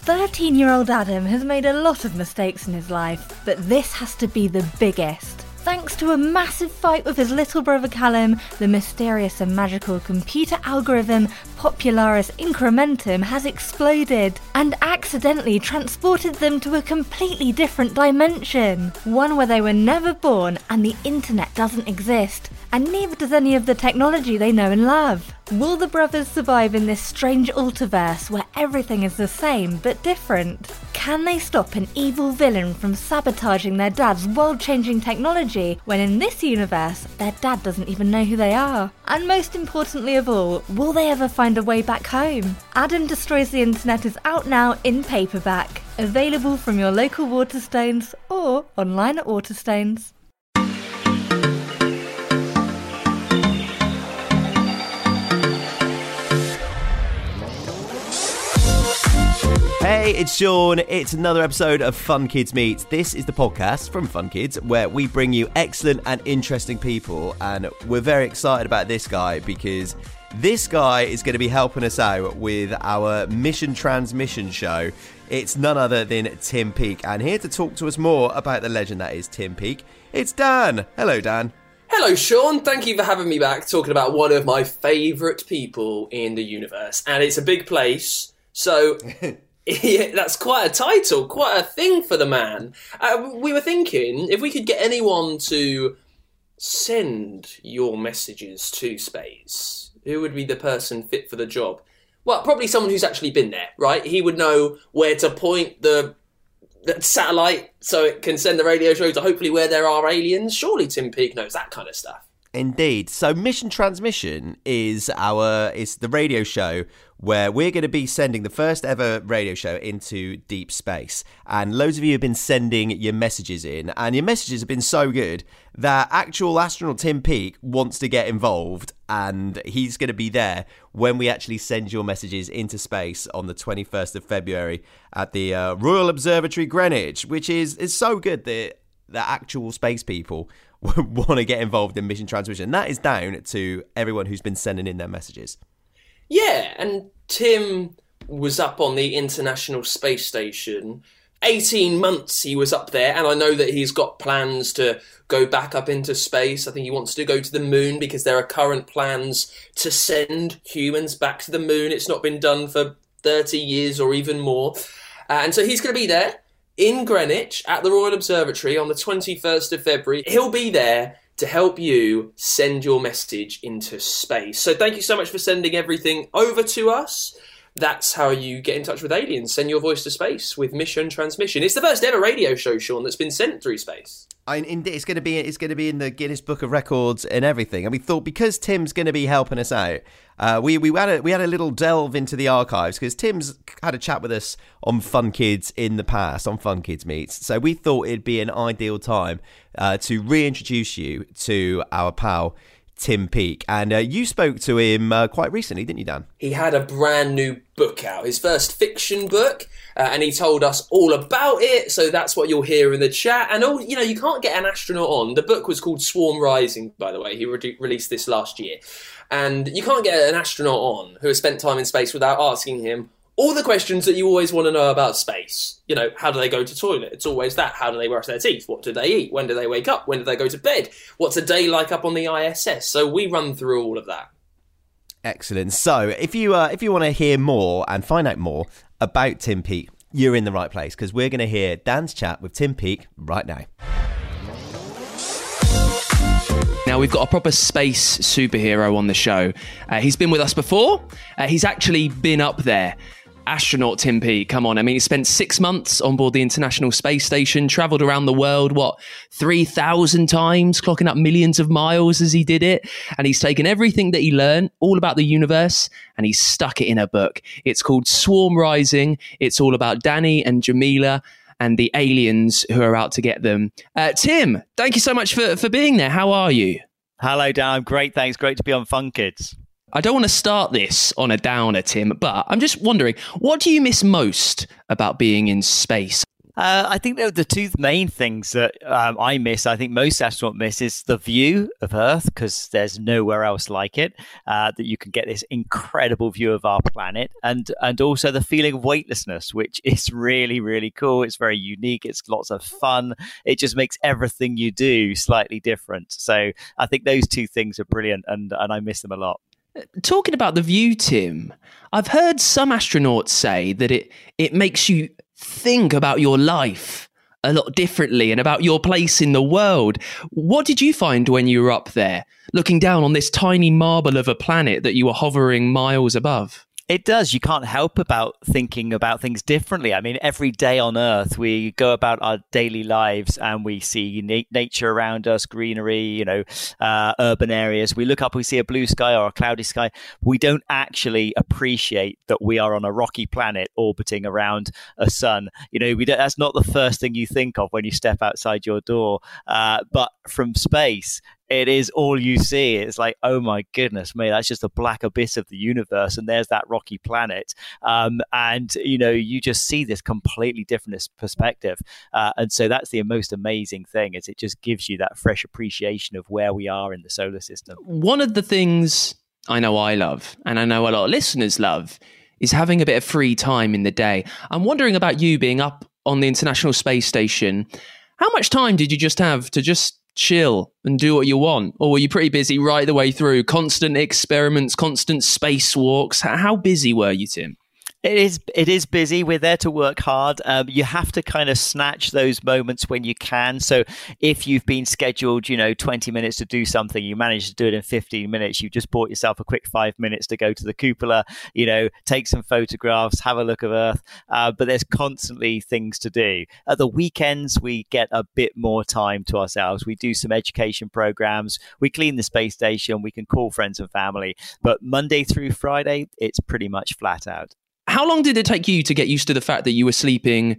13 year old Adam has made a lot of mistakes in his life, but this has to be the biggest. Thanks to a massive fight with his little brother Callum, the mysterious and magical computer algorithm Popularis Incrementum has exploded and accidentally transported them to a completely different dimension. One where they were never born and the internet doesn't exist, and neither does any of the technology they know and love. Will the brothers survive in this strange alterverse where everything is the same but different? Can they stop an evil villain from sabotaging their dad's world changing technology when in this universe their dad doesn't even know who they are? And most importantly of all, will they ever find a way back home? Adam Destroys the Internet is out now in paperback, available from your local Waterstones or online at Waterstones. Hey, it's Sean. It's another episode of Fun Kids Meet. This is the podcast from Fun Kids where we bring you excellent and interesting people. And we're very excited about this guy because this guy is going to be helping us out with our mission transmission show. It's none other than Tim Peake. And here to talk to us more about the legend that is Tim Peake, it's Dan. Hello, Dan. Hello, Sean. Thank you for having me back talking about one of my favourite people in the universe. And it's a big place. So Yeah, that's quite a title, quite a thing for the man. Uh, we were thinking if we could get anyone to send your messages to space, who would be the person fit for the job? Well, probably someone who's actually been there, right? He would know where to point the, the satellite so it can send the radio show to hopefully where there are aliens. Surely Tim Peake knows that kind of stuff. Indeed. So Mission Transmission is our is the radio show where we're going to be sending the first ever radio show into deep space. And loads of you have been sending your messages in, and your messages have been so good that actual astronaut Tim Peake wants to get involved, and he's going to be there when we actually send your messages into space on the 21st of February at the uh, Royal Observatory Greenwich, which is is so good that the actual space people want to get involved in mission transmission. That is down to everyone who's been sending in their messages. Yeah, and Tim was up on the International Space Station. 18 months he was up there, and I know that he's got plans to go back up into space. I think he wants to go to the moon because there are current plans to send humans back to the moon. It's not been done for 30 years or even more. Uh, and so he's going to be there in Greenwich at the Royal Observatory on the 21st of February. He'll be there to help you send your message into space. So thank you so much for sending everything over to us. That's how you get in touch with aliens. Send your voice to space with Mission Transmission. It's the first ever radio show, Sean, that's been sent through space. I, it's going to be it's going to be in the Guinness Book of Records and everything. And we thought because Tim's going to be helping us out, uh, we we had a we had a little delve into the archives because Tim's had a chat with us on Fun Kids in the past on Fun Kids Meets. So we thought it'd be an ideal time uh, to reintroduce you to our pal Tim Peake. And uh, you spoke to him uh, quite recently, didn't you, Dan? He had a brand new book out, his first fiction book, uh, and he told us all about it. So that's what you'll hear in the chat. And all you know, you can't get an astronaut on. The book was called Swarm Rising, by the way. He re- released this last year, and you can't get an astronaut on who has spent time in space without asking him all the questions that you always want to know about space. You know, how do they go to toilet? It's always that. How do they brush their teeth? What do they eat? When do they wake up? When do they go to bed? What's a day like up on the ISS? So we run through all of that. Excellent. So if you uh, if you want to hear more and find out more about Tim Peake, you're in the right place because we're going to hear Dan's chat with Tim Peake right now. Now, we've got a proper space superhero on the show. Uh, he's been with us before. Uh, he's actually been up there astronaut Tim Peake. Come on. I mean, he spent six months on board the International Space Station, traveled around the world, what, 3,000 times, clocking up millions of miles as he did it. And he's taken everything that he learned, all about the universe, and he's stuck it in a book. It's called Swarm Rising. It's all about Danny and Jamila and the aliens who are out to get them. Uh, Tim, thank you so much for, for being there. How are you? Hello, Dan. Great. Thanks. Great to be on Fun Kids. I don't want to start this on a downer, Tim, but I'm just wondering, what do you miss most about being in space? Uh, I think the two main things that um, I miss, I think most astronauts miss, is the view of Earth because there's nowhere else like it. Uh, that you can get this incredible view of our planet, and and also the feeling of weightlessness, which is really really cool. It's very unique. It's lots of fun. It just makes everything you do slightly different. So I think those two things are brilliant, and and I miss them a lot. Talking about the view, Tim, I've heard some astronauts say that it it makes you think about your life a lot differently and about your place in the world. What did you find when you were up there, looking down on this tiny marble of a planet that you were hovering miles above? It does. You can't help about thinking about things differently. I mean, every day on Earth, we go about our daily lives and we see na- nature around us, greenery, you know, uh, urban areas. We look up, we see a blue sky or a cloudy sky. We don't actually appreciate that we are on a rocky planet orbiting around a sun. You know, we that's not the first thing you think of when you step outside your door. Uh, but from space, it is all you see. It's like, oh my goodness me, that's just a black abyss of the universe, and there's that rocky planet. Um, and you know, you just see this completely different perspective, uh, and so that's the most amazing thing. Is it just gives you that fresh appreciation of where we are in the solar system. One of the things I know I love, and I know a lot of listeners love, is having a bit of free time in the day. I'm wondering about you being up on the International Space Station. How much time did you just have to just chill and do what you want? Or were you pretty busy right the way through? Constant experiments, constant spacewalks. How busy were you, Tim? It is. It is busy. We're there to work hard. Um, you have to kind of snatch those moments when you can. So if you've been scheduled, you know, twenty minutes to do something, you manage to do it in fifteen minutes. You've just bought yourself a quick five minutes to go to the cupola. You know, take some photographs, have a look of Earth. Uh, but there's constantly things to do. At the weekends, we get a bit more time to ourselves. We do some education programs. We clean the space station. We can call friends and family. But Monday through Friday, it's pretty much flat out. How long did it take you to get used to the fact that you were sleeping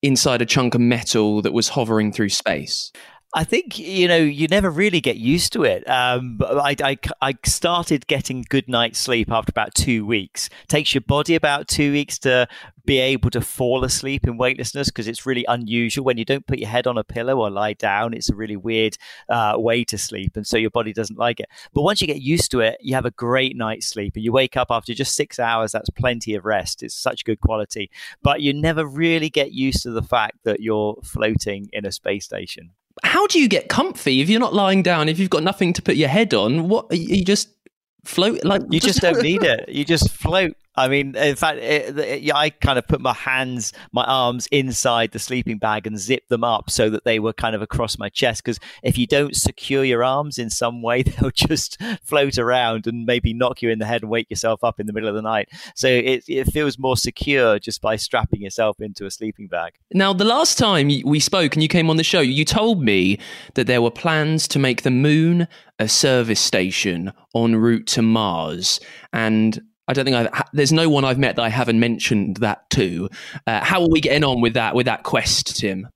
inside a chunk of metal that was hovering through space? I think you know you never really get used to it. Um, I, I, I started getting good night's sleep after about two weeks. takes your body about two weeks to be able to fall asleep in weightlessness because it's really unusual when you don't put your head on a pillow or lie down. It's a really weird uh, way to sleep, and so your body doesn't like it. But once you get used to it, you have a great night's sleep, and you wake up after just six hours. That's plenty of rest. It's such good quality, but you never really get used to the fact that you're floating in a space station how do you get comfy if you're not lying down? If you've got nothing to put your head on, what you just float like? You just, just don't need it. You just float. I mean, in fact, it, it, I kind of put my hands, my arms inside the sleeping bag and zip them up so that they were kind of across my chest. Because if you don't secure your arms in some way, they'll just float around and maybe knock you in the head and wake yourself up in the middle of the night. So it, it feels more secure just by strapping yourself into a sleeping bag. Now, the last time we spoke and you came on the show, you told me that there were plans to make the moon a service station en route to Mars. And I don't think I've, there's no one I've met that I haven't mentioned that to. Uh, how are we getting on with that with that quest, Tim?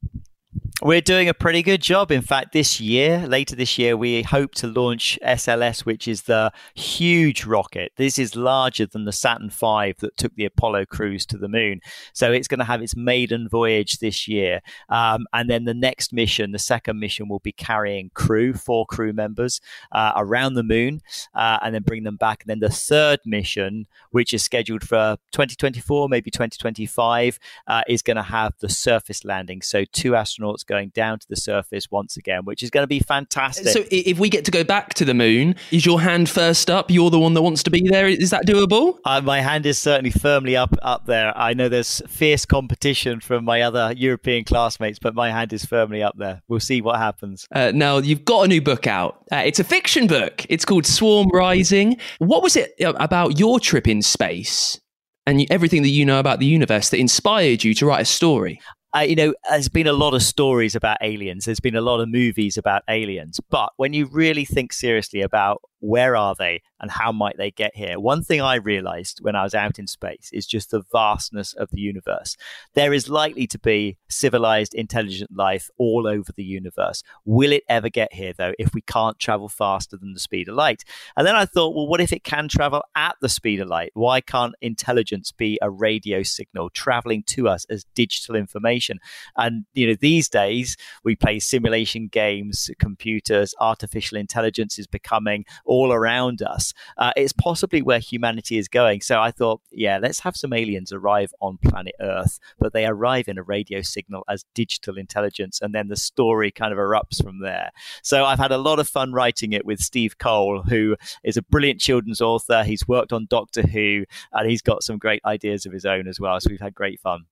We're doing a pretty good job. In fact, this year, later this year, we hope to launch SLS, which is the huge rocket. This is larger than the Saturn V that took the Apollo crews to the moon. So it's going to have its maiden voyage this year. Um, and then the next mission, the second mission, will be carrying crew, four crew members, uh, around the moon uh, and then bring them back. And then the third mission, which is scheduled for 2024, maybe 2025, uh, is going to have the surface landing. So two astronauts going down to the surface once again, which is going to be fantastic. So, if we get to go back to the moon, is your hand first up? You're the one that wants to be there. Is that doable? Uh, my hand is certainly firmly up up there. I know there's fierce competition from my other European classmates, but my hand is firmly up there. We'll see what happens. Uh, now you've got a new book out. Uh, it's a fiction book. It's called Swarm Rising. What was it uh, about your trip in space? and everything that you know about the universe that inspired you to write a story? Uh, you know, there's been a lot of stories about aliens. There's been a lot of movies about aliens. But when you really think seriously about where are they and how might they get here? One thing I realized when I was out in space is just the vastness of the universe. There is likely to be civilized, intelligent life all over the universe. Will it ever get here, though, if we can't travel faster than the speed of light? And then I thought, well, what if it can travel at the speed of light? Why can't intelligence be a radio signal traveling to us as digital information? And, you know, these days we play simulation games, computers, artificial intelligence is becoming all around us. Uh, it's possibly where humanity is going. So I thought, yeah, let's have some aliens arrive on planet Earth, but they arrive in a radio signal as digital intelligence, and then the story kind of erupts from there. So I've had a lot of fun writing it with Steve Cole, who is a brilliant children's author. He's worked on Doctor Who, and he's got some great ideas of his own as well. So we've had great fun.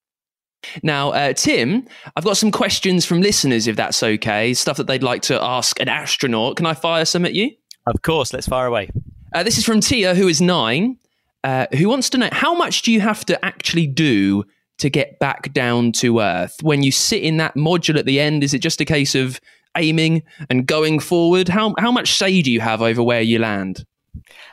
Now, uh, Tim, I've got some questions from listeners, if that's okay. Stuff that they'd like to ask an astronaut. Can I fire some at you? Of course, let's fire away. Uh, this is from Tia, who is nine, uh, who wants to know how much do you have to actually do to get back down to Earth? When you sit in that module at the end, is it just a case of aiming and going forward? How, how much say do you have over where you land?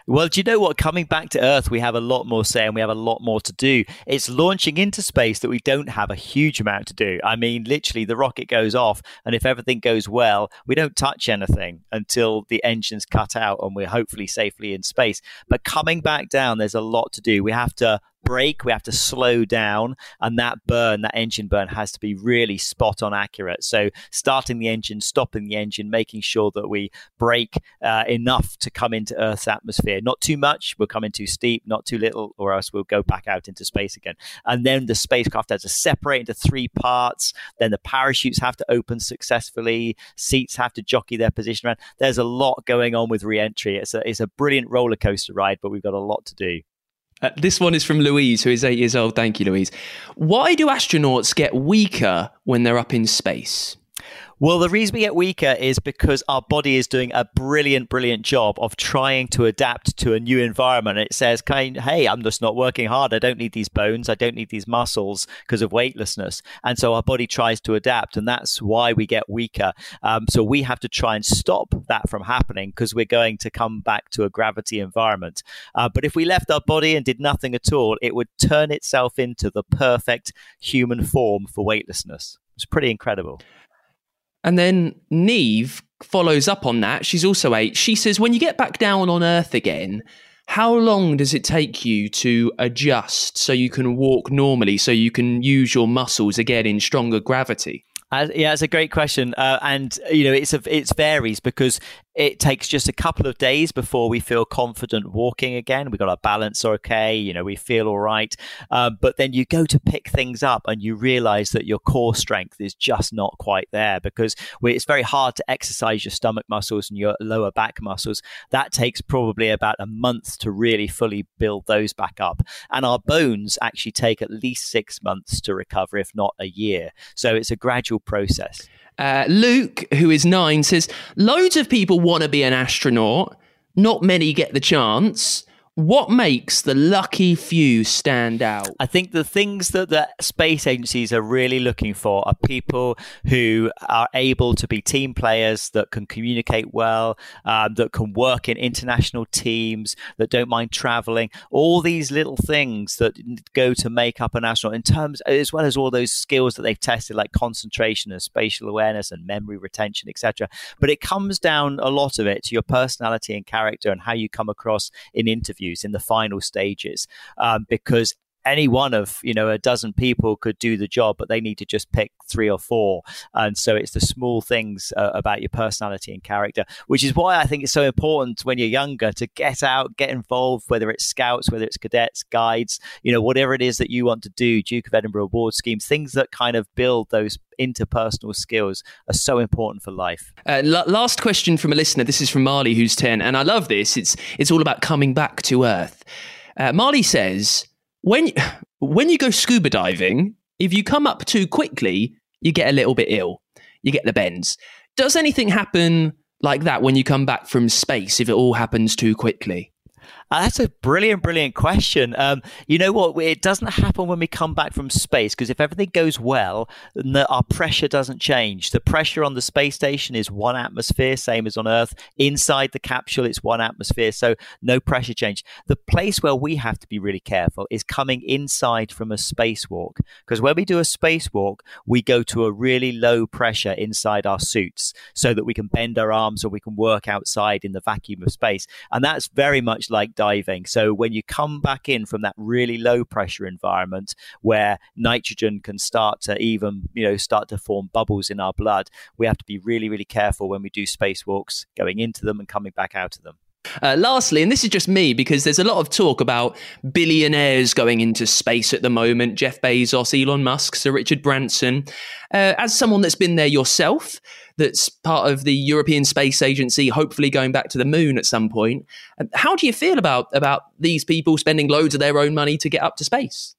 Well, do you know what? Coming back to Earth, we have a lot more say and we have a lot more to do. It's launching into space that we don't have a huge amount to do. I mean, literally, the rocket goes off, and if everything goes well, we don't touch anything until the engine's cut out and we're hopefully safely in space. But coming back down, there's a lot to do. We have to brake, we have to slow down, and that burn, that engine burn, has to be really spot on accurate. So, starting the engine, stopping the engine, making sure that we brake uh, enough to come into Earth's atmosphere. Not too much, we'll come in too steep, not too little, or else we'll go back out into space again. And then the spacecraft has to separate into three parts. Then the parachutes have to open successfully, seats have to jockey their position around. There's a lot going on with re entry. It's a, it's a brilliant roller coaster ride, but we've got a lot to do. Uh, this one is from Louise, who is eight years old. Thank you, Louise. Why do astronauts get weaker when they're up in space? Well, the reason we get weaker is because our body is doing a brilliant, brilliant job of trying to adapt to a new environment. It says, hey, I'm just not working hard. I don't need these bones. I don't need these muscles because of weightlessness. And so our body tries to adapt, and that's why we get weaker. Um, so we have to try and stop that from happening because we're going to come back to a gravity environment. Uh, but if we left our body and did nothing at all, it would turn itself into the perfect human form for weightlessness. It's pretty incredible. And then Neve follows up on that. She's also eight. She says, when you get back down on Earth again, how long does it take you to adjust so you can walk normally, so you can use your muscles again in stronger gravity? Uh, yeah, it's a great question, uh, and you know it's a, it varies because it takes just a couple of days before we feel confident walking again. We got our balance okay, you know, we feel all right. Um, but then you go to pick things up and you realize that your core strength is just not quite there because it's very hard to exercise your stomach muscles and your lower back muscles. That takes probably about a month to really fully build those back up. And our bones actually take at least six months to recover, if not a year. So it's a gradual process. Uh, Luke, who is nine, says loads of people want to be an astronaut. Not many get the chance. What makes the lucky few stand out? I think the things that the space agencies are really looking for are people who are able to be team players that can communicate well, um, that can work in international teams, that don't mind traveling. All these little things that go to make up an astronaut, in terms as well as all those skills that they've tested, like concentration and spatial awareness and memory retention, etc. But it comes down a lot of it to your personality and character and how you come across in interviews interviews in the final stages um, because any one of you know a dozen people could do the job but they need to just pick three or four and so it's the small things uh, about your personality and character which is why i think it's so important when you're younger to get out get involved whether it's scouts whether it's cadets guides you know whatever it is that you want to do duke of edinburgh award schemes things that kind of build those interpersonal skills are so important for life. Uh, l- last question from a listener. This is from Marley, who's 10. And I love this. It's, it's all about coming back to Earth. Uh, Marley says, when, when you go scuba diving, if you come up too quickly, you get a little bit ill. You get the bends. Does anything happen like that when you come back from space if it all happens too quickly? Uh, that's a brilliant, brilliant question. Um, you know what? It doesn't happen when we come back from space because if everything goes well, our pressure doesn't change. The pressure on the space station is one atmosphere, same as on Earth. Inside the capsule, it's one atmosphere, so no pressure change. The place where we have to be really careful is coming inside from a spacewalk because when we do a spacewalk, we go to a really low pressure inside our suits so that we can bend our arms or we can work outside in the vacuum of space. And that's very much like diving. So when you come back in from that really low pressure environment where nitrogen can start to even, you know, start to form bubbles in our blood, we have to be really, really careful when we do spacewalks going into them and coming back out of them. Uh, lastly, and this is just me because there's a lot of talk about billionaires going into space at the moment Jeff Bezos, Elon Musk, Sir Richard Branson. Uh, as someone that's been there yourself, that's part of the European Space Agency, hopefully going back to the moon at some point, uh, how do you feel about, about these people spending loads of their own money to get up to space?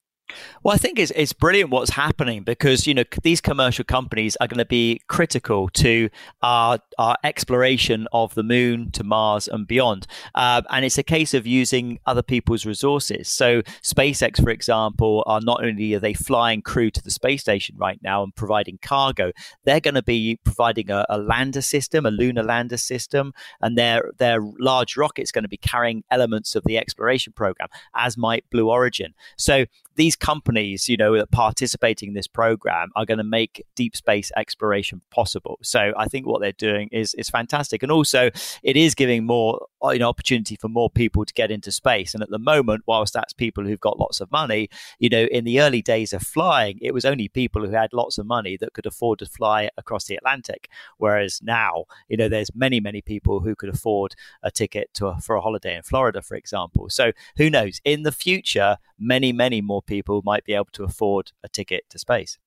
Well, I think it's it's brilliant what's happening because you know these commercial companies are going to be critical to our our exploration of the moon to Mars and beyond, uh, and it's a case of using other people's resources. So SpaceX, for example, are not only are they flying crew to the space station right now and providing cargo, they're going to be providing a, a lander system, a lunar lander system, and their their large rockets going to be carrying elements of the exploration program, as might Blue Origin. So these companies, you know, that participating in this program are going to make deep space exploration possible. So I think what they're doing is is fantastic, and also it is giving more uh, you know opportunity for more people to get into space. And at the moment, whilst that's people who've got lots of money, you know, in the early days of flying, it was only people who had lots of money that could afford to fly across the Atlantic. Whereas now, you know, there's many many people who could afford a ticket to a, for a holiday in Florida, for example. So who knows? In the future, many many more people might be able to afford a ticket to space.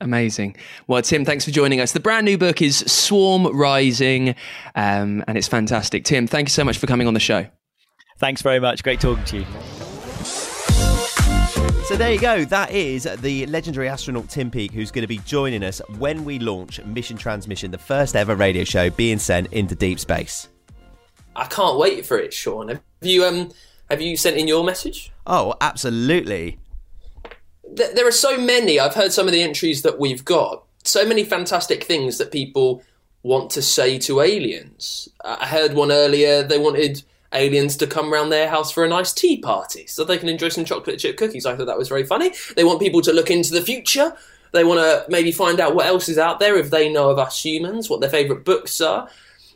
Amazing. Well, Tim, thanks for joining us. The brand new book is Swarm Rising, um, and it's fantastic. Tim, thank you so much for coming on the show. Thanks very much. Great talking to you. So there you go. That is the legendary astronaut Tim Peake, who's going to be joining us when we launch Mission Transmission, the first ever radio show being sent into deep space. I can't wait for it, Sean. Have you um have you sent in your message? Oh, absolutely there are so many. I've heard some of the entries that we've got. So many fantastic things that people want to say to aliens. Uh, I heard one earlier. They wanted aliens to come round their house for a nice tea party so they can enjoy some chocolate chip cookies. I thought that was very funny. They want people to look into the future. They want to maybe find out what else is out there if they know of us humans, what their favourite books are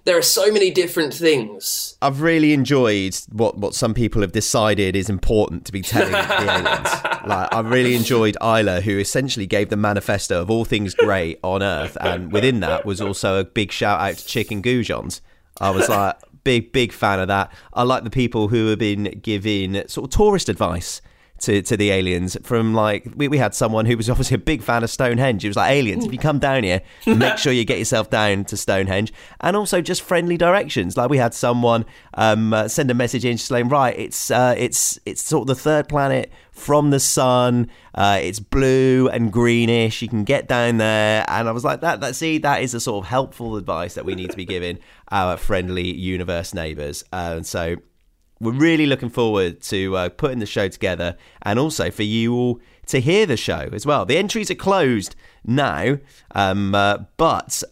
there are so many different things. I've really enjoyed what, what some people have decided is important to be telling the aliens. Like I really enjoyed Isla, who essentially gave the manifesto of all things great on Earth, and within that was also a big shout out to chicken goujons. I was like, big big fan of that. I like the people who have been giving sort of tourist advice to, to the aliens from like we, we had someone who was obviously a big fan of Stonehenge. It was like aliens, if you come down here, make sure you get yourself down to Stonehenge, and also just friendly directions. Like we had someone um, uh, send a message in saying, right, it's uh, it's it's sort of the third planet from the sun. Uh, it's blue and greenish. You can get down there, and I was like, that. That see, that is the sort of helpful advice that we need to be giving our friendly universe neighbours. Uh, and so we're really looking forward to uh, putting the show together and also for you all to hear the show as well. The entries are closed now, um, uh, but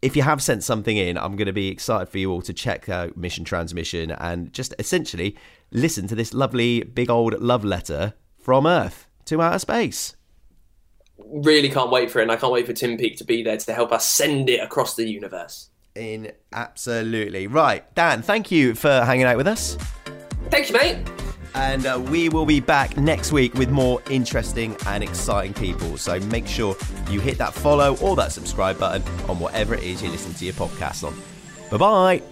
if you have sent something in, I'm going to be excited for you all to check out Mission Transmission and just essentially listen to this lovely big old love letter from Earth to outer space. Really can't wait for it, and I can't wait for Tim Peake to be there to help us send it across the universe. In absolutely right, Dan. Thank you for hanging out with us. Thank you, mate. And uh, we will be back next week with more interesting and exciting people. So make sure you hit that follow or that subscribe button on whatever it is you listen to your podcast on. Bye bye.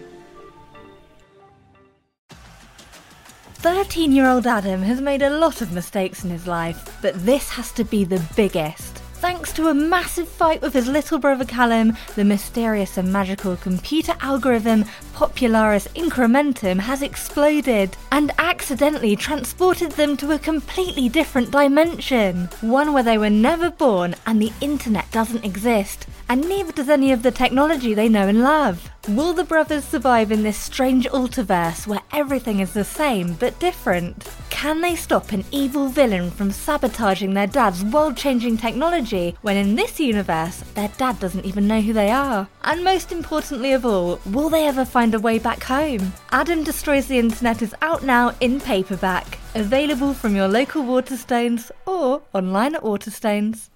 13 year old Adam has made a lot of mistakes in his life, but this has to be the biggest. Thanks to a massive fight with his little brother Callum, the mysterious and magical computer algorithm Popularis Incrementum has exploded and accidentally transported them to a completely different dimension. One where they were never born and the internet doesn't exist, and neither does any of the technology they know and love. Will the brothers survive in this strange alterverse where everything is the same but different? Can they stop an evil villain from sabotaging their dad's world changing technology when in this universe their dad doesn't even know who they are? And most importantly of all, will they ever find a way back home? Adam Destroys the Internet is out now in paperback, available from your local Waterstones or online at Waterstones.